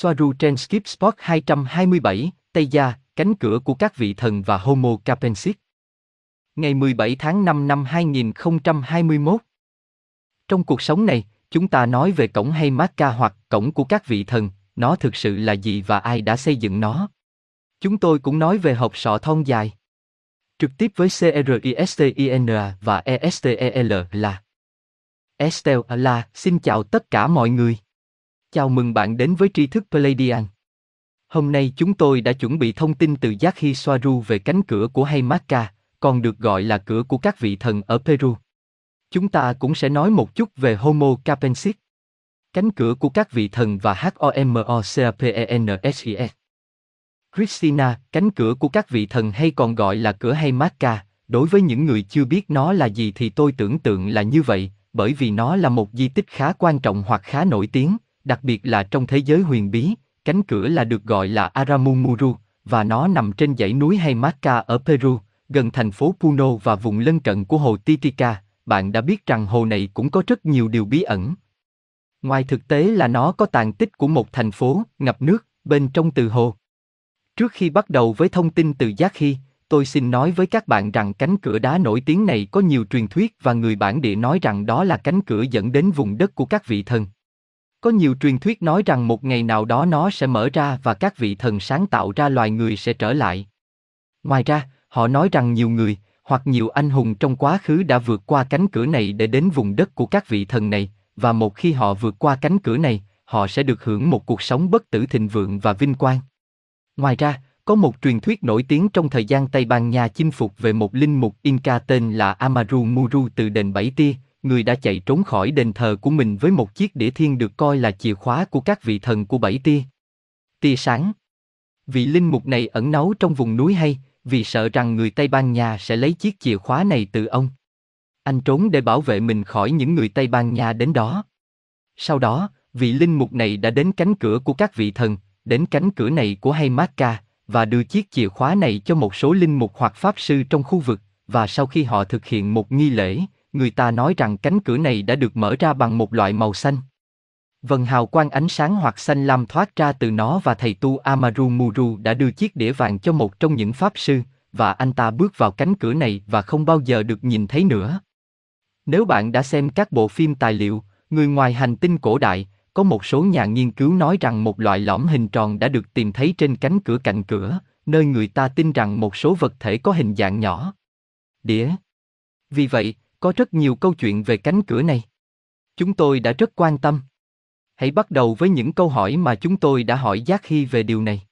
Soaru trên Skip Spot 227, Tây Gia, cánh cửa của các vị thần và Homo capensis. Ngày 17 tháng 5 năm 2021. Trong cuộc sống này, chúng ta nói về cổng hay Macca hoặc cổng của các vị thần, nó thực sự là gì và ai đã xây dựng nó. Chúng tôi cũng nói về hộp sọ thon dài. Trực tiếp với CRISTINA và ESTEL là Estel là xin chào tất cả mọi người. Chào mừng bạn đến với tri thức Palladian. Hôm nay chúng tôi đã chuẩn bị thông tin từ Yaki Soaru về cánh cửa của Haymarka, còn được gọi là cửa của các vị thần ở Peru. Chúng ta cũng sẽ nói một chút về Homo capensis, cánh cửa của các vị thần và HOMOCAPENSIS. Christina, cánh cửa của các vị thần hay còn gọi là cửa Haymarka, đối với những người chưa biết nó là gì thì tôi tưởng tượng là như vậy, bởi vì nó là một di tích khá quan trọng hoặc khá nổi tiếng, đặc biệt là trong thế giới huyền bí, cánh cửa là được gọi là Aramumuru, và nó nằm trên dãy núi Haymarka ở Peru, gần thành phố Puno và vùng lân cận của hồ Titicaca. Bạn đã biết rằng hồ này cũng có rất nhiều điều bí ẩn. Ngoài thực tế là nó có tàn tích của một thành phố ngập nước bên trong từ hồ. Trước khi bắt đầu với thông tin từ Giác Hy, tôi xin nói với các bạn rằng cánh cửa đá nổi tiếng này có nhiều truyền thuyết và người bản địa nói rằng đó là cánh cửa dẫn đến vùng đất của các vị thần. Có nhiều truyền thuyết nói rằng một ngày nào đó nó sẽ mở ra và các vị thần sáng tạo ra loài người sẽ trở lại. Ngoài ra, họ nói rằng nhiều người, hoặc nhiều anh hùng trong quá khứ đã vượt qua cánh cửa này để đến vùng đất của các vị thần này, và một khi họ vượt qua cánh cửa này, họ sẽ được hưởng một cuộc sống bất tử thịnh vượng và vinh quang. Ngoài ra, có một truyền thuyết nổi tiếng trong thời gian Tây Ban Nha chinh phục về một linh mục Inca tên là Amaru Muru từ đền Bảy Tia, người đã chạy trốn khỏi đền thờ của mình với một chiếc đĩa thiên được coi là chìa khóa của các vị thần của Bảy Tia. Tia sáng Vị linh mục này ẩn náu trong vùng núi hay, vì sợ rằng người Tây Ban Nha sẽ lấy chiếc chìa khóa này từ ông. Anh trốn để bảo vệ mình khỏi những người Tây Ban Nha đến đó. Sau đó, vị linh mục này đã đến cánh cửa của các vị thần, đến cánh cửa này của Haymarka, và đưa chiếc chìa khóa này cho một số linh mục hoặc pháp sư trong khu vực, và sau khi họ thực hiện một nghi lễ, người ta nói rằng cánh cửa này đã được mở ra bằng một loại màu xanh. Vần hào quang ánh sáng hoặc xanh lam thoát ra từ nó và thầy tu Amaru Muru đã đưa chiếc đĩa vàng cho một trong những pháp sư, và anh ta bước vào cánh cửa này và không bao giờ được nhìn thấy nữa. Nếu bạn đã xem các bộ phim tài liệu, người ngoài hành tinh cổ đại, có một số nhà nghiên cứu nói rằng một loại lõm hình tròn đã được tìm thấy trên cánh cửa cạnh cửa, nơi người ta tin rằng một số vật thể có hình dạng nhỏ. Đĩa. Vì vậy, có rất nhiều câu chuyện về cánh cửa này. Chúng tôi đã rất quan tâm. Hãy bắt đầu với những câu hỏi mà chúng tôi đã hỏi Giác Hy về điều này.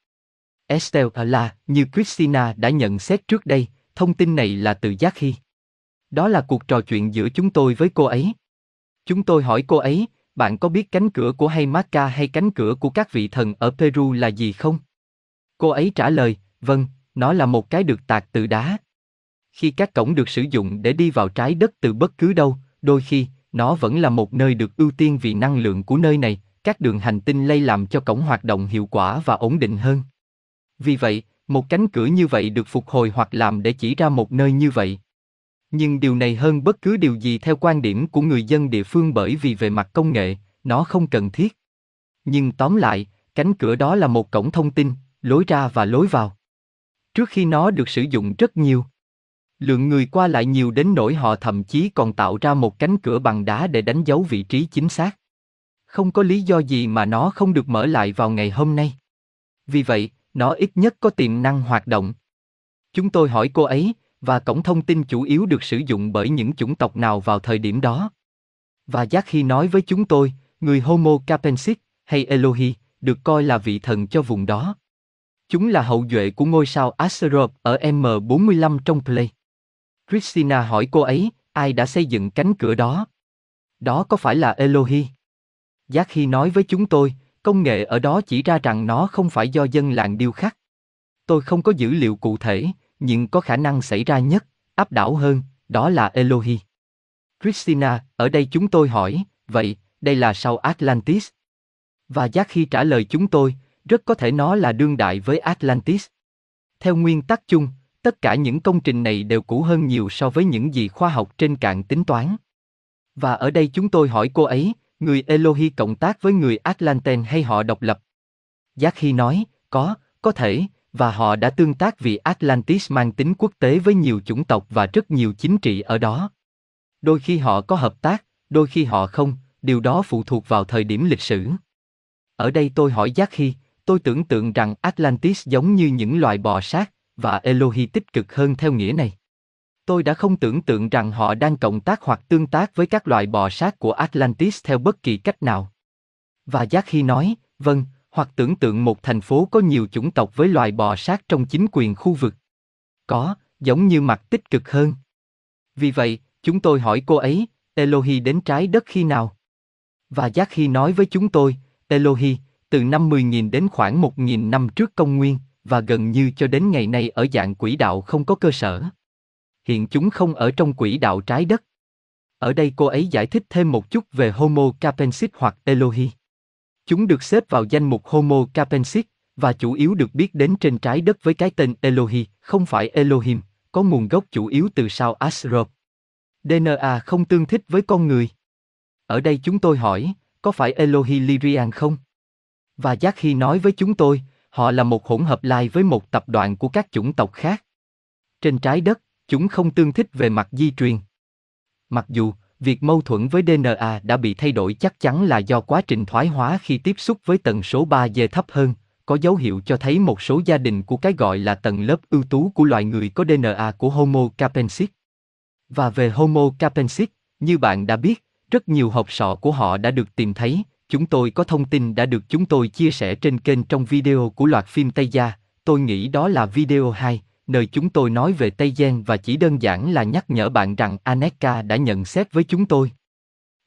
Estelle à là, như Christina đã nhận xét trước đây, thông tin này là từ Giác Hy. Đó là cuộc trò chuyện giữa chúng tôi với cô ấy. Chúng tôi hỏi cô ấy, bạn có biết cánh cửa của Haymarka hay cánh cửa của các vị thần ở Peru là gì không? Cô ấy trả lời, vâng, nó là một cái được tạc từ đá. Khi các cổng được sử dụng để đi vào trái đất từ bất cứ đâu, đôi khi, nó vẫn là một nơi được ưu tiên vì năng lượng của nơi này, các đường hành tinh lây làm cho cổng hoạt động hiệu quả và ổn định hơn. Vì vậy, một cánh cửa như vậy được phục hồi hoặc làm để chỉ ra một nơi như vậy. Nhưng điều này hơn bất cứ điều gì theo quan điểm của người dân địa phương bởi vì về mặt công nghệ, nó không cần thiết. Nhưng tóm lại, cánh cửa đó là một cổng thông tin, lối ra và lối vào. Trước khi nó được sử dụng rất nhiều, lượng người qua lại nhiều đến nỗi họ thậm chí còn tạo ra một cánh cửa bằng đá để đánh dấu vị trí chính xác. Không có lý do gì mà nó không được mở lại vào ngày hôm nay. Vì vậy, nó ít nhất có tiềm năng hoạt động. Chúng tôi hỏi cô ấy, và cổng thông tin chủ yếu được sử dụng bởi những chủng tộc nào vào thời điểm đó. Và Giác khi nói với chúng tôi, người Homo capensis, hay Elohi, được coi là vị thần cho vùng đó. Chúng là hậu duệ của ngôi sao Asteroid ở M45 trong Play. Christina hỏi cô ấy, ai đã xây dựng cánh cửa đó? Đó có phải là Elohi? Giác khi nói với chúng tôi, công nghệ ở đó chỉ ra rằng nó không phải do dân làng điêu khắc. Tôi không có dữ liệu cụ thể, nhưng có khả năng xảy ra nhất, áp đảo hơn, đó là Elohi. Christina, ở đây chúng tôi hỏi, vậy, đây là sau Atlantis? Và Giác khi trả lời chúng tôi, rất có thể nó là đương đại với Atlantis. Theo nguyên tắc chung, tất cả những công trình này đều cũ hơn nhiều so với những gì khoa học trên cạn tính toán. Và ở đây chúng tôi hỏi cô ấy, người Elohi cộng tác với người Atlanten hay họ độc lập? Giác khi nói, có, có thể, và họ đã tương tác vì Atlantis mang tính quốc tế với nhiều chủng tộc và rất nhiều chính trị ở đó. Đôi khi họ có hợp tác, đôi khi họ không, điều đó phụ thuộc vào thời điểm lịch sử. Ở đây tôi hỏi Giác khi, tôi tưởng tượng rằng Atlantis giống như những loài bò sát, và Elohi tích cực hơn theo nghĩa này. Tôi đã không tưởng tượng rằng họ đang cộng tác hoặc tương tác với các loài bò sát của Atlantis theo bất kỳ cách nào. Và Giác khi nói, vâng, hoặc tưởng tượng một thành phố có nhiều chủng tộc với loài bò sát trong chính quyền khu vực. Có, giống như mặt tích cực hơn. Vì vậy, chúng tôi hỏi cô ấy, Elohi đến trái đất khi nào? Và Giác khi nói với chúng tôi, Elohi, từ năm 10.000 đến khoảng 1.000 năm trước công nguyên, và gần như cho đến ngày nay ở dạng quỹ đạo không có cơ sở. Hiện chúng không ở trong quỹ đạo trái đất. Ở đây cô ấy giải thích thêm một chút về Homo capensis hoặc Elohi. Chúng được xếp vào danh mục Homo capensis và chủ yếu được biết đến trên trái đất với cái tên Elohi, không phải Elohim, có nguồn gốc chủ yếu từ sao Asrop. DNA không tương thích với con người. Ở đây chúng tôi hỏi, có phải Elohi Lyrian không? Và Giác khi nói với chúng tôi, họ là một hỗn hợp lai với một tập đoàn của các chủng tộc khác. Trên trái đất, chúng không tương thích về mặt di truyền. Mặc dù, việc mâu thuẫn với DNA đã bị thay đổi chắc chắn là do quá trình thoái hóa khi tiếp xúc với tần số 3G thấp hơn, có dấu hiệu cho thấy một số gia đình của cái gọi là tầng lớp ưu tú của loài người có DNA của Homo capensis. Và về Homo capensis, như bạn đã biết, rất nhiều hộp sọ của họ đã được tìm thấy, chúng tôi có thông tin đã được chúng tôi chia sẻ trên kênh trong video của loạt phim Tây Gia, tôi nghĩ đó là video 2, nơi chúng tôi nói về Tây Giang và chỉ đơn giản là nhắc nhở bạn rằng Aneka đã nhận xét với chúng tôi.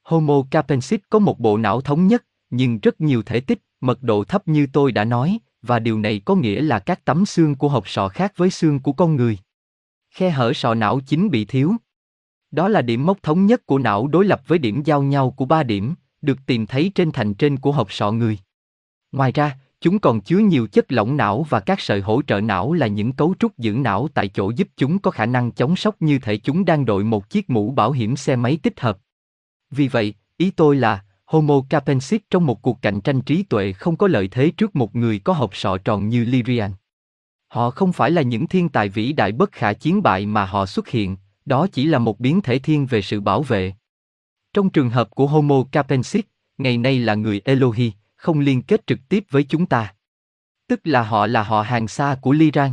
Homo capensis có một bộ não thống nhất, nhưng rất nhiều thể tích, mật độ thấp như tôi đã nói, và điều này có nghĩa là các tấm xương của hộp sọ khác với xương của con người. Khe hở sọ não chính bị thiếu. Đó là điểm mốc thống nhất của não đối lập với điểm giao nhau của ba điểm, được tìm thấy trên thành trên của hộp sọ người. Ngoài ra, chúng còn chứa nhiều chất lỏng não và các sợi hỗ trợ não là những cấu trúc giữ não tại chỗ giúp chúng có khả năng chống sốc như thể chúng đang đội một chiếc mũ bảo hiểm xe máy tích hợp. Vì vậy, ý tôi là, Homo capensis trong một cuộc cạnh tranh trí tuệ không có lợi thế trước một người có hộp sọ tròn như Lyrian. Họ không phải là những thiên tài vĩ đại bất khả chiến bại mà họ xuất hiện, đó chỉ là một biến thể thiên về sự bảo vệ. Trong trường hợp của Homo capensis, ngày nay là người Elohi, không liên kết trực tiếp với chúng ta. Tức là họ là họ hàng xa của Lyran.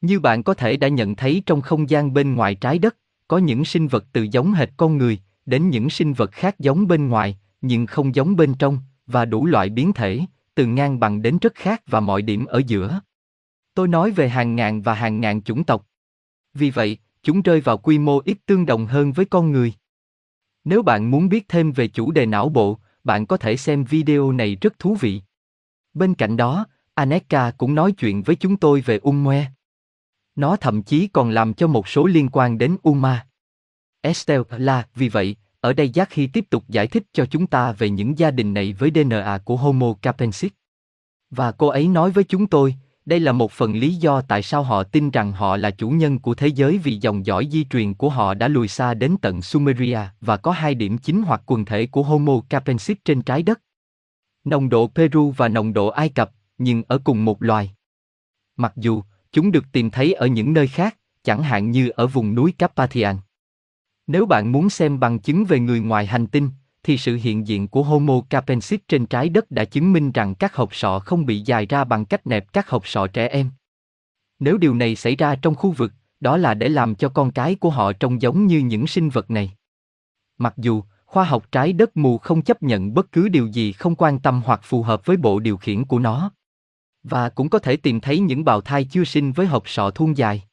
Như bạn có thể đã nhận thấy trong không gian bên ngoài trái đất, có những sinh vật từ giống hệt con người, đến những sinh vật khác giống bên ngoài, nhưng không giống bên trong, và đủ loại biến thể, từ ngang bằng đến rất khác và mọi điểm ở giữa. Tôi nói về hàng ngàn và hàng ngàn chủng tộc. Vì vậy, chúng rơi vào quy mô ít tương đồng hơn với con người. Nếu bạn muốn biết thêm về chủ đề não bộ, bạn có thể xem video này rất thú vị. Bên cạnh đó, Aneka cũng nói chuyện với chúng tôi về Umwe. Nó thậm chí còn làm cho một số liên quan đến Uma. Estelle là, vì vậy, ở đây Giác khi tiếp tục giải thích cho chúng ta về những gia đình này với DNA của Homo capensis. Và cô ấy nói với chúng tôi, đây là một phần lý do tại sao họ tin rằng họ là chủ nhân của thế giới vì dòng dõi di truyền của họ đã lùi xa đến tận Sumeria và có hai điểm chính hoặc quần thể của Homo capensis trên trái đất. Nồng độ Peru và nồng độ Ai Cập, nhưng ở cùng một loài. Mặc dù, chúng được tìm thấy ở những nơi khác, chẳng hạn như ở vùng núi Carpathian. Nếu bạn muốn xem bằng chứng về người ngoài hành tinh, thì sự hiện diện của Homo capensis trên trái đất đã chứng minh rằng các hộp sọ không bị dài ra bằng cách nẹp các hộp sọ trẻ em. Nếu điều này xảy ra trong khu vực, đó là để làm cho con cái của họ trông giống như những sinh vật này. Mặc dù, khoa học trái đất mù không chấp nhận bất cứ điều gì không quan tâm hoặc phù hợp với bộ điều khiển của nó. Và cũng có thể tìm thấy những bào thai chưa sinh với hộp sọ thun dài.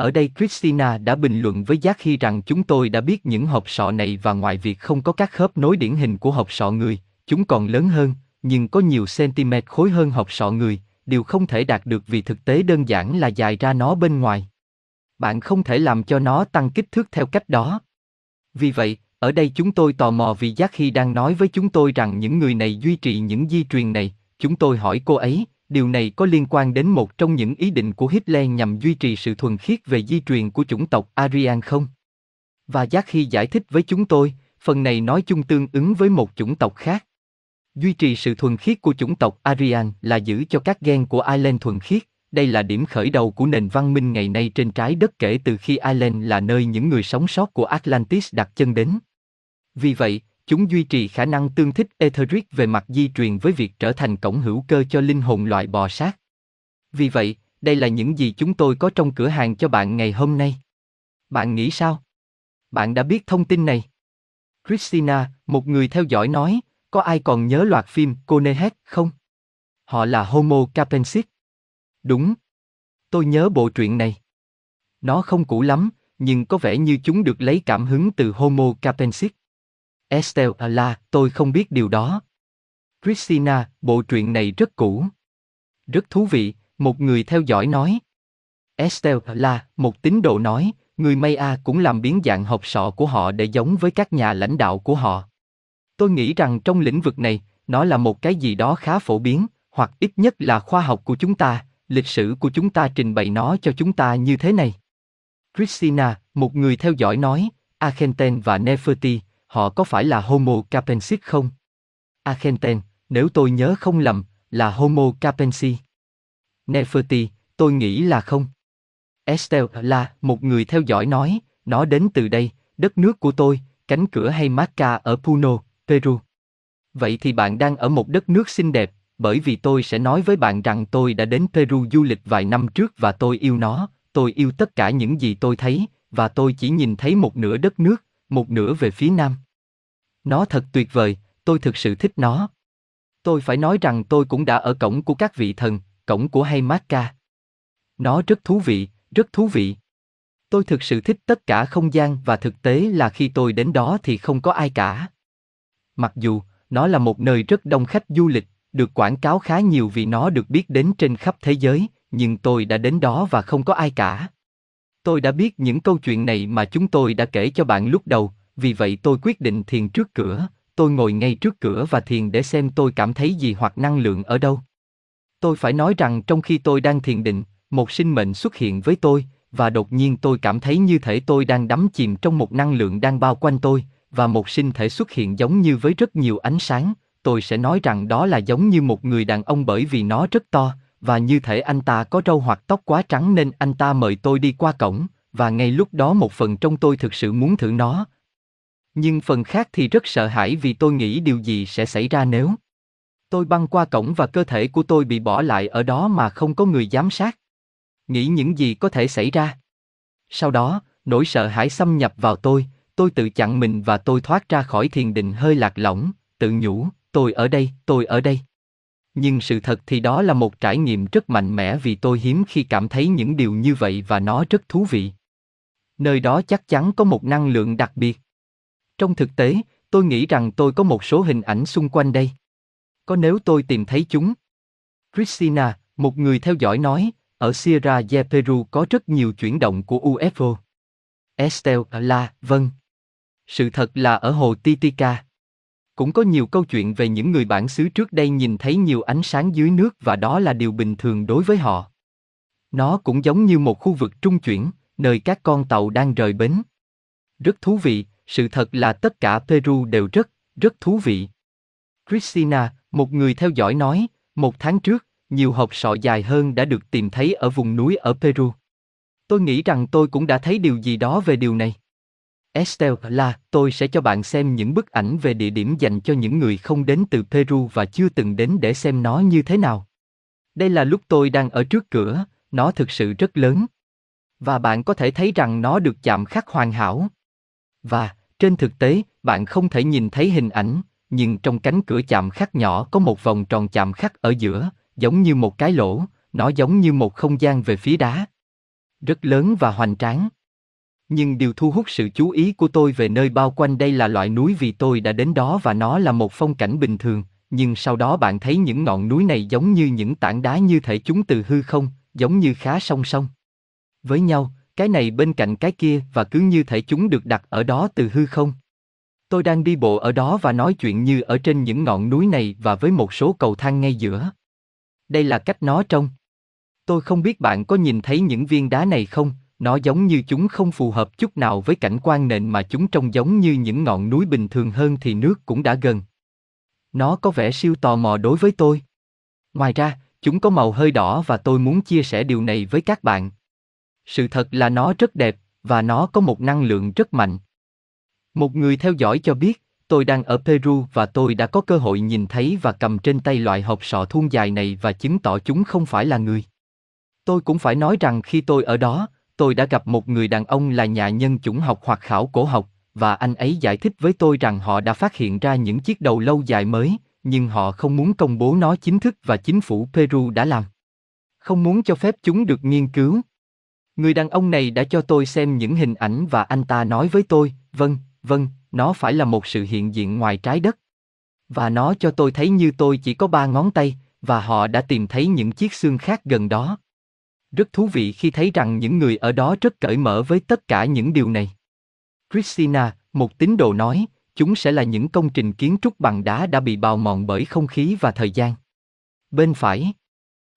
Ở đây Christina đã bình luận với Giác khi rằng chúng tôi đã biết những hộp sọ này và ngoài việc không có các khớp nối điển hình của hộp sọ người, chúng còn lớn hơn, nhưng có nhiều cm khối hơn hộp sọ người, điều không thể đạt được vì thực tế đơn giản là dài ra nó bên ngoài. Bạn không thể làm cho nó tăng kích thước theo cách đó. Vì vậy, ở đây chúng tôi tò mò vì Giác khi đang nói với chúng tôi rằng những người này duy trì những di truyền này, chúng tôi hỏi cô ấy, điều này có liên quan đến một trong những ý định của Hitler nhằm duy trì sự thuần khiết về di truyền của chủng tộc Aryan không? Và Giác khi giải thích với chúng tôi, phần này nói chung tương ứng với một chủng tộc khác. Duy trì sự thuần khiết của chủng tộc Aryan là giữ cho các gen của Ireland thuần khiết, đây là điểm khởi đầu của nền văn minh ngày nay trên trái đất kể từ khi Ireland là nơi những người sống sót của Atlantis đặt chân đến. Vì vậy, chúng duy trì khả năng tương thích etheric về mặt di truyền với việc trở thành cổng hữu cơ cho linh hồn loại bò sát. Vì vậy, đây là những gì chúng tôi có trong cửa hàng cho bạn ngày hôm nay. Bạn nghĩ sao? Bạn đã biết thông tin này? Christina, một người theo dõi nói, có ai còn nhớ loạt phim Conehead không? Họ là Homo capensis. Đúng. Tôi nhớ bộ truyện này. Nó không cũ lắm, nhưng có vẻ như chúng được lấy cảm hứng từ Homo capensis. Estelle là, tôi không biết điều đó. Christina, bộ truyện này rất cũ. Rất thú vị, một người theo dõi nói. Estelle là, một tín đồ nói, người Maya cũng làm biến dạng hộp sọ của họ để giống với các nhà lãnh đạo của họ. Tôi nghĩ rằng trong lĩnh vực này, nó là một cái gì đó khá phổ biến, hoặc ít nhất là khoa học của chúng ta, lịch sử của chúng ta trình bày nó cho chúng ta như thế này. Christina, một người theo dõi nói, Argentine và Nefertiti họ có phải là Homo capensis không? Argenten, nếu tôi nhớ không lầm, là Homo capensis. Neferti, tôi nghĩ là không. Estelle là một người theo dõi nói, nó đến từ đây, đất nước của tôi, cánh cửa hay Macca ở Puno, Peru. Vậy thì bạn đang ở một đất nước xinh đẹp, bởi vì tôi sẽ nói với bạn rằng tôi đã đến Peru du lịch vài năm trước và tôi yêu nó, tôi yêu tất cả những gì tôi thấy, và tôi chỉ nhìn thấy một nửa đất nước, một nửa về phía nam. Nó thật tuyệt vời, tôi thực sự thích nó. Tôi phải nói rằng tôi cũng đã ở cổng của các vị thần, cổng của hay Nó rất thú vị, rất thú vị. Tôi thực sự thích tất cả không gian và thực tế là khi tôi đến đó thì không có ai cả. Mặc dù, nó là một nơi rất đông khách du lịch, được quảng cáo khá nhiều vì nó được biết đến trên khắp thế giới, nhưng tôi đã đến đó và không có ai cả. Tôi đã biết những câu chuyện này mà chúng tôi đã kể cho bạn lúc đầu, vì vậy tôi quyết định thiền trước cửa, tôi ngồi ngay trước cửa và thiền để xem tôi cảm thấy gì hoặc năng lượng ở đâu. Tôi phải nói rằng trong khi tôi đang thiền định, một sinh mệnh xuất hiện với tôi, và đột nhiên tôi cảm thấy như thể tôi đang đắm chìm trong một năng lượng đang bao quanh tôi, và một sinh thể xuất hiện giống như với rất nhiều ánh sáng, tôi sẽ nói rằng đó là giống như một người đàn ông bởi vì nó rất to, và như thể anh ta có râu hoặc tóc quá trắng nên anh ta mời tôi đi qua cổng, và ngay lúc đó một phần trong tôi thực sự muốn thử nó. Nhưng phần khác thì rất sợ hãi vì tôi nghĩ điều gì sẽ xảy ra nếu tôi băng qua cổng và cơ thể của tôi bị bỏ lại ở đó mà không có người giám sát. Nghĩ những gì có thể xảy ra. Sau đó, nỗi sợ hãi xâm nhập vào tôi, tôi tự chặn mình và tôi thoát ra khỏi thiền định hơi lạc lõng, tự nhủ, tôi ở đây, tôi ở đây. Nhưng sự thật thì đó là một trải nghiệm rất mạnh mẽ vì tôi hiếm khi cảm thấy những điều như vậy và nó rất thú vị. Nơi đó chắc chắn có một năng lượng đặc biệt. Trong thực tế, tôi nghĩ rằng tôi có một số hình ảnh xung quanh đây. Có nếu tôi tìm thấy chúng? Christina, một người theo dõi nói, ở Sierra de Peru có rất nhiều chuyển động của UFO. Estelle là, vâng. Sự thật là ở hồ Titicaca. Cũng có nhiều câu chuyện về những người bản xứ trước đây nhìn thấy nhiều ánh sáng dưới nước và đó là điều bình thường đối với họ. Nó cũng giống như một khu vực trung chuyển, nơi các con tàu đang rời bến. Rất thú vị, sự thật là tất cả Peru đều rất, rất thú vị. Christina, một người theo dõi nói, một tháng trước, nhiều hộp sọ dài hơn đã được tìm thấy ở vùng núi ở Peru. Tôi nghĩ rằng tôi cũng đã thấy điều gì đó về điều này. Estelle là, tôi sẽ cho bạn xem những bức ảnh về địa điểm dành cho những người không đến từ Peru và chưa từng đến để xem nó như thế nào. Đây là lúc tôi đang ở trước cửa, nó thực sự rất lớn. Và bạn có thể thấy rằng nó được chạm khắc hoàn hảo. Và, trên thực tế, bạn không thể nhìn thấy hình ảnh, nhưng trong cánh cửa chạm khắc nhỏ có một vòng tròn chạm khắc ở giữa, giống như một cái lỗ, nó giống như một không gian về phía đá. Rất lớn và hoành tráng. Nhưng điều thu hút sự chú ý của tôi về nơi bao quanh đây là loại núi vì tôi đã đến đó và nó là một phong cảnh bình thường, nhưng sau đó bạn thấy những ngọn núi này giống như những tảng đá như thể chúng từ hư không, giống như khá song song. Với nhau, cái này bên cạnh cái kia và cứ như thể chúng được đặt ở đó từ hư không. Tôi đang đi bộ ở đó và nói chuyện như ở trên những ngọn núi này và với một số cầu thang ngay giữa. Đây là cách nó trông. Tôi không biết bạn có nhìn thấy những viên đá này không, nó giống như chúng không phù hợp chút nào với cảnh quan nền mà chúng trông giống như những ngọn núi bình thường hơn thì nước cũng đã gần. Nó có vẻ siêu tò mò đối với tôi. Ngoài ra, chúng có màu hơi đỏ và tôi muốn chia sẻ điều này với các bạn. Sự thật là nó rất đẹp, và nó có một năng lượng rất mạnh. Một người theo dõi cho biết, tôi đang ở Peru và tôi đã có cơ hội nhìn thấy và cầm trên tay loại hộp sọ thun dài này và chứng tỏ chúng không phải là người. Tôi cũng phải nói rằng khi tôi ở đó, tôi đã gặp một người đàn ông là nhà nhân chủng học hoặc khảo cổ học, và anh ấy giải thích với tôi rằng họ đã phát hiện ra những chiếc đầu lâu dài mới, nhưng họ không muốn công bố nó chính thức và chính phủ Peru đã làm. Không muốn cho phép chúng được nghiên cứu. Người đàn ông này đã cho tôi xem những hình ảnh và anh ta nói với tôi, vâng, vâng, nó phải là một sự hiện diện ngoài trái đất. Và nó cho tôi thấy như tôi chỉ có ba ngón tay, và họ đã tìm thấy những chiếc xương khác gần đó. Rất thú vị khi thấy rằng những người ở đó rất cởi mở với tất cả những điều này. Christina, một tín đồ nói, chúng sẽ là những công trình kiến trúc bằng đá đã bị bào mòn bởi không khí và thời gian. Bên phải,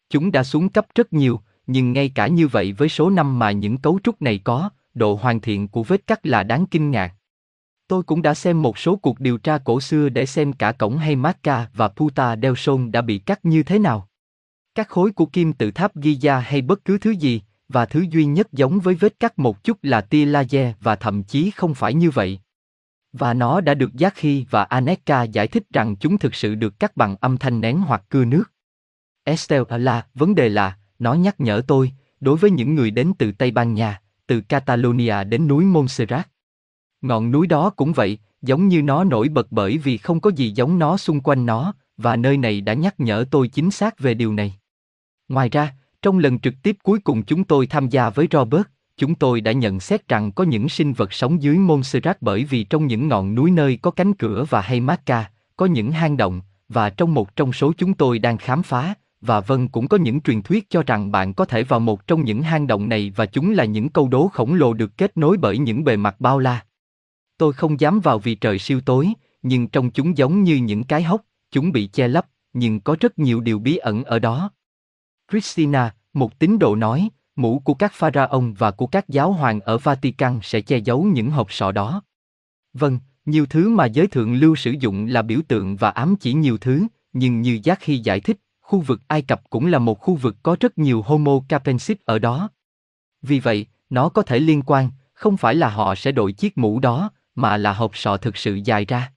chúng đã xuống cấp rất nhiều, nhưng ngay cả như vậy với số năm mà những cấu trúc này có, độ hoàn thiện của vết cắt là đáng kinh ngạc. Tôi cũng đã xem một số cuộc điều tra cổ xưa để xem cả cổng hay Macca và Puta del Sol đã bị cắt như thế nào. Các khối của kim tự tháp Giza hay bất cứ thứ gì, và thứ duy nhất giống với vết cắt một chút là tia laser và thậm chí không phải như vậy. Và nó đã được Giác Khi và Aneka giải thích rằng chúng thực sự được cắt bằng âm thanh nén hoặc cưa nước. Estelle là, vấn đề là, nó nhắc nhở tôi, đối với những người đến từ Tây Ban Nha, từ Catalonia đến núi Montserrat. Ngọn núi đó cũng vậy, giống như nó nổi bật bởi vì không có gì giống nó xung quanh nó, và nơi này đã nhắc nhở tôi chính xác về điều này. Ngoài ra, trong lần trực tiếp cuối cùng chúng tôi tham gia với Robert, chúng tôi đã nhận xét rằng có những sinh vật sống dưới Montserrat bởi vì trong những ngọn núi nơi có cánh cửa và hay Macca, có những hang động, và trong một trong số chúng tôi đang khám phá, và vâng cũng có những truyền thuyết cho rằng bạn có thể vào một trong những hang động này và chúng là những câu đố khổng lồ được kết nối bởi những bề mặt bao la. Tôi không dám vào vì trời siêu tối, nhưng trong chúng giống như những cái hốc, chúng bị che lấp, nhưng có rất nhiều điều bí ẩn ở đó. Christina, một tín đồ nói, mũ của các pharaon và của các giáo hoàng ở Vatican sẽ che giấu những hộp sọ đó. Vâng, nhiều thứ mà giới thượng lưu sử dụng là biểu tượng và ám chỉ nhiều thứ, nhưng như Giác khi giải thích, khu vực Ai Cập cũng là một khu vực có rất nhiều Homo capensis ở đó. Vì vậy, nó có thể liên quan, không phải là họ sẽ đội chiếc mũ đó, mà là hộp sọ thực sự dài ra.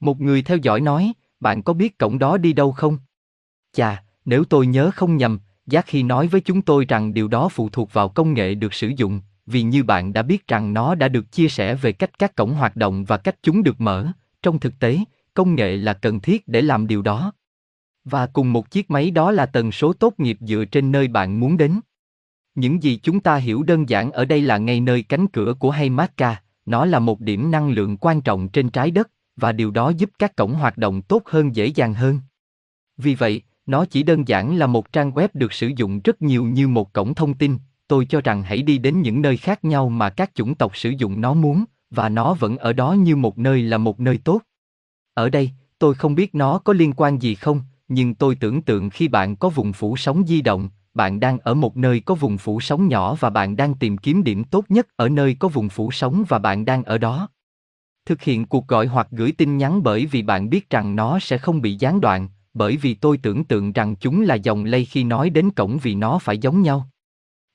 Một người theo dõi nói, bạn có biết cổng đó đi đâu không? Chà, nếu tôi nhớ không nhầm, Giác khi nói với chúng tôi rằng điều đó phụ thuộc vào công nghệ được sử dụng, vì như bạn đã biết rằng nó đã được chia sẻ về cách các cổng hoạt động và cách chúng được mở, trong thực tế, công nghệ là cần thiết để làm điều đó. Và cùng một chiếc máy đó là tần số tốt nghiệp dựa trên nơi bạn muốn đến. Những gì chúng ta hiểu đơn giản ở đây là ngay nơi cánh cửa của Haymarka, nó là một điểm năng lượng quan trọng trên trái đất, và điều đó giúp các cổng hoạt động tốt hơn dễ dàng hơn. Vì vậy, nó chỉ đơn giản là một trang web được sử dụng rất nhiều như một cổng thông tin, tôi cho rằng hãy đi đến những nơi khác nhau mà các chủng tộc sử dụng nó muốn, và nó vẫn ở đó như một nơi là một nơi tốt. Ở đây, tôi không biết nó có liên quan gì không, nhưng tôi tưởng tượng khi bạn có vùng phủ sóng di động, bạn đang ở một nơi có vùng phủ sóng nhỏ và bạn đang tìm kiếm điểm tốt nhất ở nơi có vùng phủ sóng và bạn đang ở đó. Thực hiện cuộc gọi hoặc gửi tin nhắn bởi vì bạn biết rằng nó sẽ không bị gián đoạn, bởi vì tôi tưởng tượng rằng chúng là dòng lây khi nói đến cổng vì nó phải giống nhau.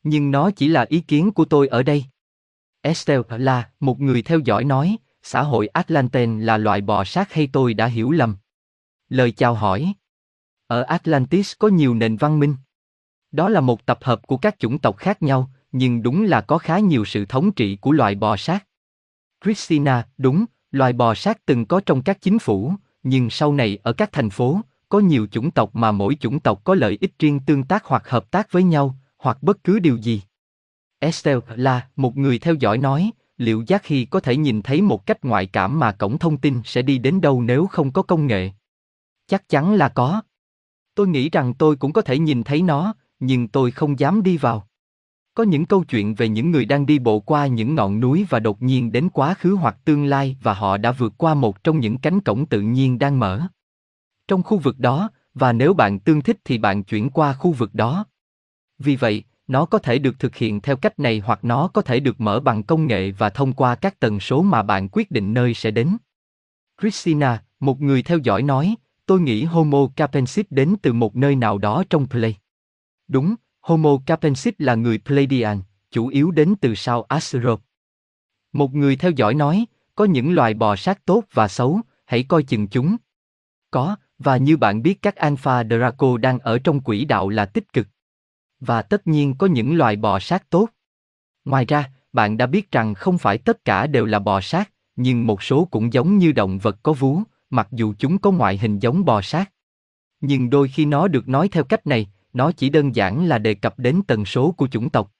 Nhưng nó chỉ là ý kiến của tôi ở đây. Estelle là một người theo dõi nói, xã hội Atlantean là loại bò sát hay tôi đã hiểu lầm. Lời chào hỏi. Ở Atlantis có nhiều nền văn minh. Đó là một tập hợp của các chủng tộc khác nhau, nhưng đúng là có khá nhiều sự thống trị của loài bò sát. Christina, đúng, loài bò sát từng có trong các chính phủ, nhưng sau này ở các thành phố, có nhiều chủng tộc mà mỗi chủng tộc có lợi ích riêng tương tác hoặc hợp tác với nhau, hoặc bất cứ điều gì. Estelle là một người theo dõi nói, liệu Giác khi có thể nhìn thấy một cách ngoại cảm mà cổng thông tin sẽ đi đến đâu nếu không có công nghệ? Chắc chắn là có. Tôi nghĩ rằng tôi cũng có thể nhìn thấy nó, nhưng tôi không dám đi vào. Có những câu chuyện về những người đang đi bộ qua những ngọn núi và đột nhiên đến quá khứ hoặc tương lai và họ đã vượt qua một trong những cánh cổng tự nhiên đang mở. Trong khu vực đó, và nếu bạn tương thích thì bạn chuyển qua khu vực đó. Vì vậy, nó có thể được thực hiện theo cách này hoặc nó có thể được mở bằng công nghệ và thông qua các tần số mà bạn quyết định nơi sẽ đến. Christina, Một người theo dõi nói, tôi nghĩ Homo capensis đến từ một nơi nào đó trong Play. Đúng, Homo capensis là người Pleiadian, chủ yếu đến từ sao Asterope. Một người theo dõi nói, có những loài bò sát tốt và xấu, hãy coi chừng chúng. Có, và như bạn biết các Alpha Draco đang ở trong quỹ đạo là tích cực. Và tất nhiên có những loài bò sát tốt. Ngoài ra, bạn đã biết rằng không phải tất cả đều là bò sát, nhưng một số cũng giống như động vật có vú, mặc dù chúng có ngoại hình giống bò sát. Nhưng đôi khi nó được nói theo cách này, nó chỉ đơn giản là đề cập đến tần số của chủng tộc.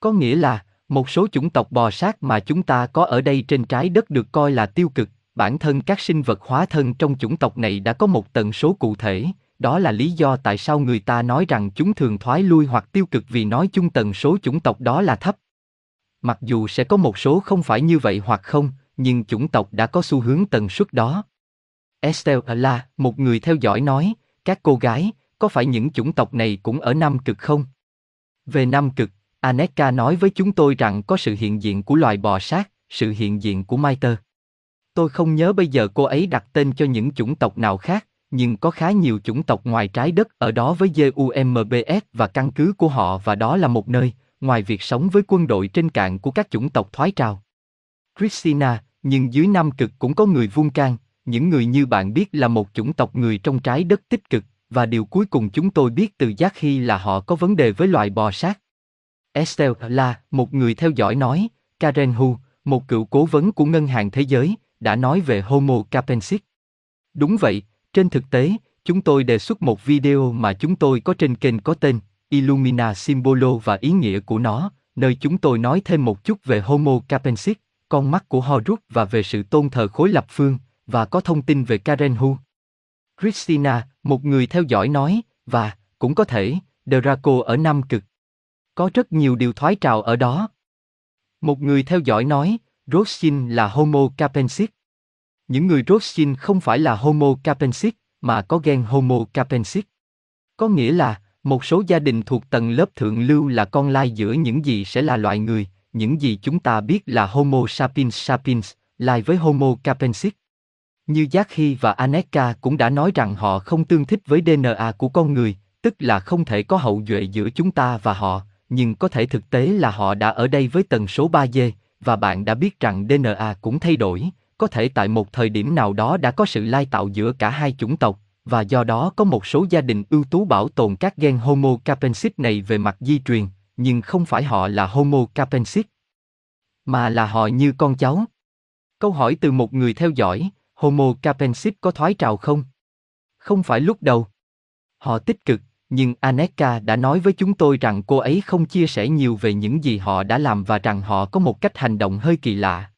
Có nghĩa là, một số chủng tộc bò sát mà chúng ta có ở đây trên trái đất được coi là tiêu cực, bản thân các sinh vật hóa thân trong chủng tộc này đã có một tần số cụ thể, đó là lý do tại sao người ta nói rằng chúng thường thoái lui hoặc tiêu cực vì nói chung tần số chủng tộc đó là thấp. Mặc dù sẽ có một số không phải như vậy hoặc không, nhưng chủng tộc đã có xu hướng tần suất đó. Estelle là một người theo dõi nói, các cô gái, có phải những chủng tộc này cũng ở Nam Cực không? Về Nam Cực, Aneka nói với chúng tôi rằng có sự hiện diện của loài bò sát, sự hiện diện của Maiter. Tôi không nhớ bây giờ cô ấy đặt tên cho những chủng tộc nào khác, nhưng có khá nhiều chủng tộc ngoài trái đất ở đó với GUMBS và căn cứ của họ và đó là một nơi, ngoài việc sống với quân đội trên cạn của các chủng tộc thoái trào. Christina, nhưng dưới Nam Cực cũng có người vuông can, những người như bạn biết là một chủng tộc người trong trái đất tích cực, và điều cuối cùng chúng tôi biết từ giác khi là họ có vấn đề với loài bò sát. Estelle là một người theo dõi nói, Karen Hu, một cựu cố vấn của Ngân hàng Thế giới, đã nói về Homo capensis. Đúng vậy, trên thực tế, chúng tôi đề xuất một video mà chúng tôi có trên kênh có tên Illumina Symbolo và ý nghĩa của nó, nơi chúng tôi nói thêm một chút về Homo capensis, con mắt của Horus và về sự tôn thờ khối lập phương, và có thông tin về Karen Hu. Christina, một người theo dõi nói, và, cũng có thể, Draco ở Nam Cực. Có rất nhiều điều thoái trào ở đó. Một người theo dõi nói, Rothschild là Homo capensis. Những người Rothschild không phải là Homo capensis, mà có gen Homo capensis. Có nghĩa là, một số gia đình thuộc tầng lớp thượng lưu là con lai giữa những gì sẽ là loại người, những gì chúng ta biết là Homo sapiens sapiens, lai với Homo capensis. Như Jackie và Aneka cũng đã nói rằng họ không tương thích với DNA của con người, tức là không thể có hậu duệ giữa chúng ta và họ, nhưng có thể thực tế là họ đã ở đây với tần số 3G, và bạn đã biết rằng DNA cũng thay đổi, có thể tại một thời điểm nào đó đã có sự lai tạo giữa cả hai chủng tộc, và do đó có một số gia đình ưu tú bảo tồn các gen Homo capensis này về mặt di truyền, nhưng không phải họ là Homo capensis, mà là họ như con cháu. Câu hỏi từ một người theo dõi, Homo capensis có thoái trào không? Không phải lúc đầu. Họ tích cực, nhưng Aneka đã nói với chúng tôi rằng cô ấy không chia sẻ nhiều về những gì họ đã làm và rằng họ có một cách hành động hơi kỳ lạ.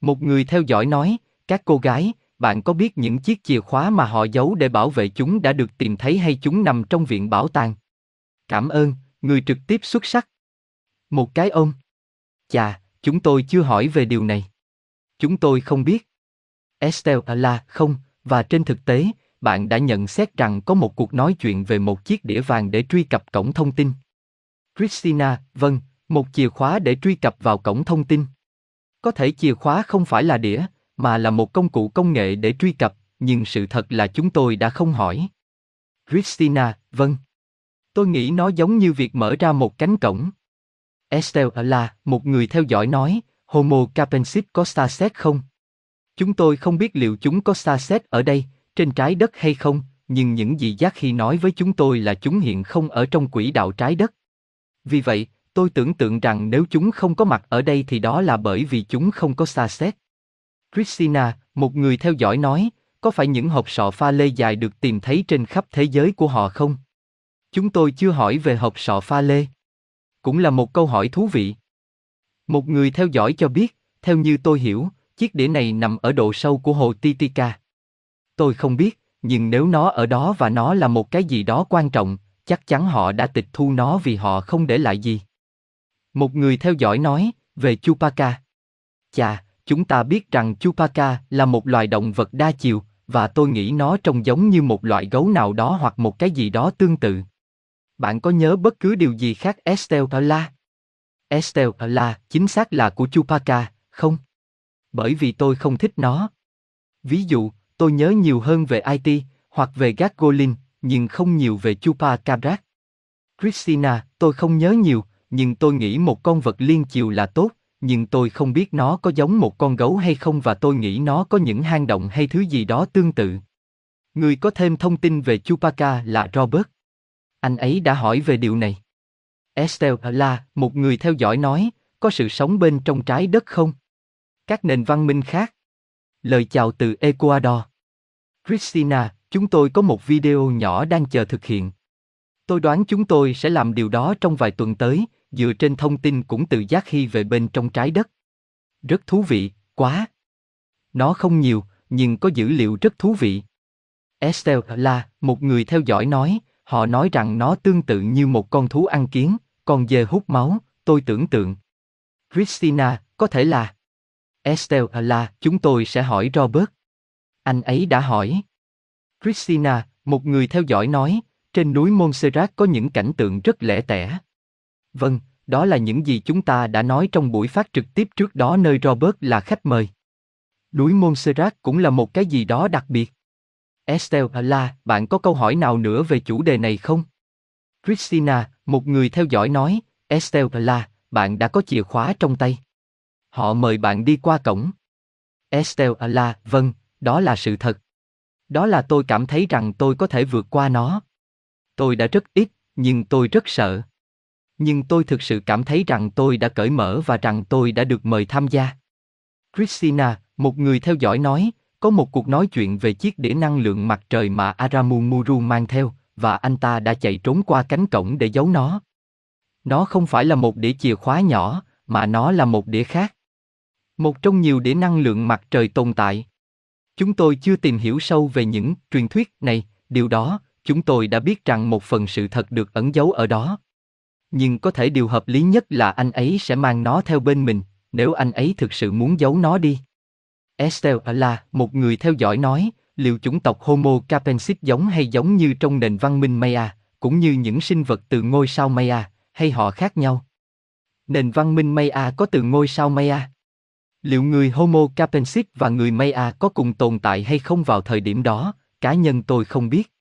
Một người theo dõi nói, các cô gái, bạn có biết những chiếc chìa khóa mà họ giấu để bảo vệ chúng đã được tìm thấy hay chúng nằm trong viện bảo tàng? Cảm ơn, người trực tiếp xuất sắc. Một cái ôm. Chà, chúng tôi chưa hỏi về điều này. Chúng tôi không biết. Estelle là không, và trên thực tế, bạn đã nhận xét rằng có một cuộc nói chuyện về một chiếc đĩa vàng để truy cập cổng thông tin. Christina, vâng, một chìa khóa để truy cập vào cổng thông tin. Có thể chìa khóa không phải là đĩa, mà là một công cụ công nghệ để truy cập, nhưng sự thật là chúng tôi đã không hỏi. Christina, vâng. Tôi nghĩ nó giống như việc mở ra một cánh cổng. Estelle là một người theo dõi nói, Homo capensis có xa xét không? Chúng tôi không biết liệu chúng có xa xét ở đây, trên trái đất hay không, nhưng những gì giác khi nói với chúng tôi là chúng hiện không ở trong quỹ đạo trái đất. Vì vậy, tôi tưởng tượng rằng nếu chúng không có mặt ở đây thì đó là bởi vì chúng không có xa xét. Christina, một người theo dõi nói, có phải những hộp sọ pha lê dài được tìm thấy trên khắp thế giới của họ không? Chúng tôi chưa hỏi về hộp sọ pha lê. Cũng là một câu hỏi thú vị. Một người theo dõi cho biết, theo như tôi hiểu, chiếc đĩa này nằm ở độ sâu của hồ Titicaca. Tôi không biết, nhưng nếu nó ở đó và nó là một cái gì đó quan trọng, chắc chắn họ đã tịch thu nó vì họ không để lại gì. Một người theo dõi nói, về chupaca Chà, chúng ta biết rằng chupaca là một loài động vật đa chiều, và tôi nghĩ nó trông giống như một loại gấu nào đó hoặc một cái gì đó tương tự. Bạn có nhớ bất cứ điều gì khác Estelle La? Estelle La chính xác là của chupaca không? Bởi vì tôi không thích nó. Ví dụ, tôi nhớ nhiều hơn về IT, hoặc về Gargolin, nhưng không nhiều về Chupacabra. Christina, tôi không nhớ nhiều, nhưng tôi nghĩ một con vật liên chiều là tốt, nhưng tôi không biết nó có giống một con gấu hay không và tôi nghĩ nó có những hang động hay thứ gì đó tương tự. Người có thêm thông tin về Chupacabra là Robert. Anh ấy đã hỏi về điều này. Estelle là một người theo dõi nói, có sự sống bên trong trái đất không? Các nền văn minh khác. Lời chào từ Ecuador. Christina, chúng tôi có một video nhỏ đang chờ thực hiện. Tôi đoán chúng tôi sẽ làm điều đó trong vài tuần tới, dựa trên thông tin cũng từ giác khi về bên trong trái đất. Rất thú vị, quá. Nó không nhiều, nhưng có dữ liệu rất thú vị. Estelle là một người theo dõi nói, họ nói rằng nó tương tự như một con thú ăn kiến, con dê hút máu, tôi tưởng tượng. Christina, có thể là. Estelle là, chúng tôi sẽ hỏi Robert. Anh ấy đã hỏi. Christina, một người theo dõi nói, trên núi Montserrat có những cảnh tượng rất lẻ tẻ. Vâng, đó là những gì chúng ta đã nói trong buổi phát trực tiếp trước đó nơi Robert là khách mời. Núi Montserrat cũng là một cái gì đó đặc biệt. Estelle là, bạn có câu hỏi nào nữa về chủ đề này không? Christina, một người theo dõi nói, Estelle là, bạn đã có chìa khóa trong tay. Họ mời bạn đi qua cổng. Estelle là, vâng, đó là sự thật. Đó là tôi cảm thấy rằng tôi có thể vượt qua nó. Tôi đã rất ít, nhưng tôi rất sợ. Nhưng tôi thực sự cảm thấy rằng tôi đã cởi mở và rằng tôi đã được mời tham gia. Christina, một người theo dõi nói, có một cuộc nói chuyện về chiếc đĩa năng lượng mặt trời mà Aramumuru mang theo, và anh ta đã chạy trốn qua cánh cổng để giấu nó. Nó không phải là một đĩa chìa khóa nhỏ, mà nó là một đĩa khác. Một trong nhiều đĩa năng lượng mặt trời tồn tại. Chúng tôi chưa tìm hiểu sâu về những truyền thuyết này, điều đó, chúng tôi đã biết rằng một phần sự thật được ẩn giấu ở đó. Nhưng có thể điều hợp lý nhất là anh ấy sẽ mang nó theo bên mình, nếu anh ấy thực sự muốn giấu nó đi. Estelle là một người theo dõi nói, liệu chủng tộc Homo capensis giống hay giống như trong nền văn minh Maya, cũng như những sinh vật từ ngôi sao Maya, hay họ khác nhau? Nền văn minh Maya có từ ngôi sao Maya? Liệu người Homo capensis và người Maya có cùng tồn tại hay không vào thời điểm đó? Cá nhân tôi không biết.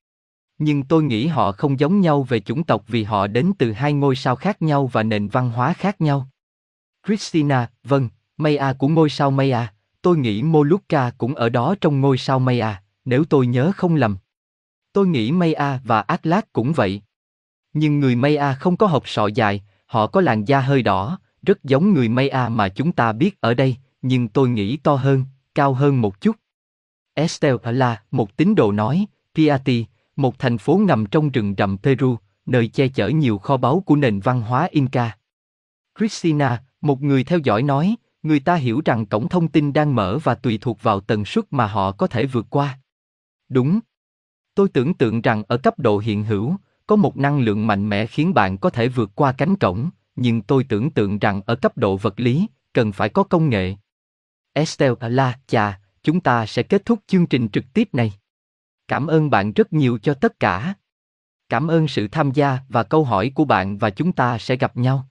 Nhưng tôi nghĩ họ không giống nhau về chủng tộc vì họ đến từ hai ngôi sao khác nhau và nền văn hóa khác nhau. Christina, vâng, Maya của ngôi sao Maya, tôi nghĩ Molucca cũng ở đó trong ngôi sao Maya, nếu tôi nhớ không lầm. Tôi nghĩ Maya và Atlas cũng vậy. Nhưng người Maya không có hộp sọ dài, họ có làn da hơi đỏ, rất giống người Maya mà chúng ta biết ở đây, nhưng tôi nghĩ to hơn, cao hơn một chút. Estelle là một tín đồ nói, Piati, một thành phố nằm trong rừng rậm Peru, nơi che chở nhiều kho báu của nền văn hóa Inca. Christina, một người theo dõi nói, người ta hiểu rằng cổng thông tin đang mở và tùy thuộc vào tần suất mà họ có thể vượt qua. Đúng. Tôi tưởng tượng rằng ở cấp độ hiện hữu, có một năng lượng mạnh mẽ khiến bạn có thể vượt qua cánh cổng, nhưng tôi tưởng tượng rằng ở cấp độ vật lý, cần phải có công nghệ. Estelle là, chà, chúng ta sẽ kết thúc chương trình trực tiếp này. Cảm ơn bạn rất nhiều cho tất cả. Cảm ơn sự tham gia và câu hỏi của bạn và chúng ta sẽ gặp nhau.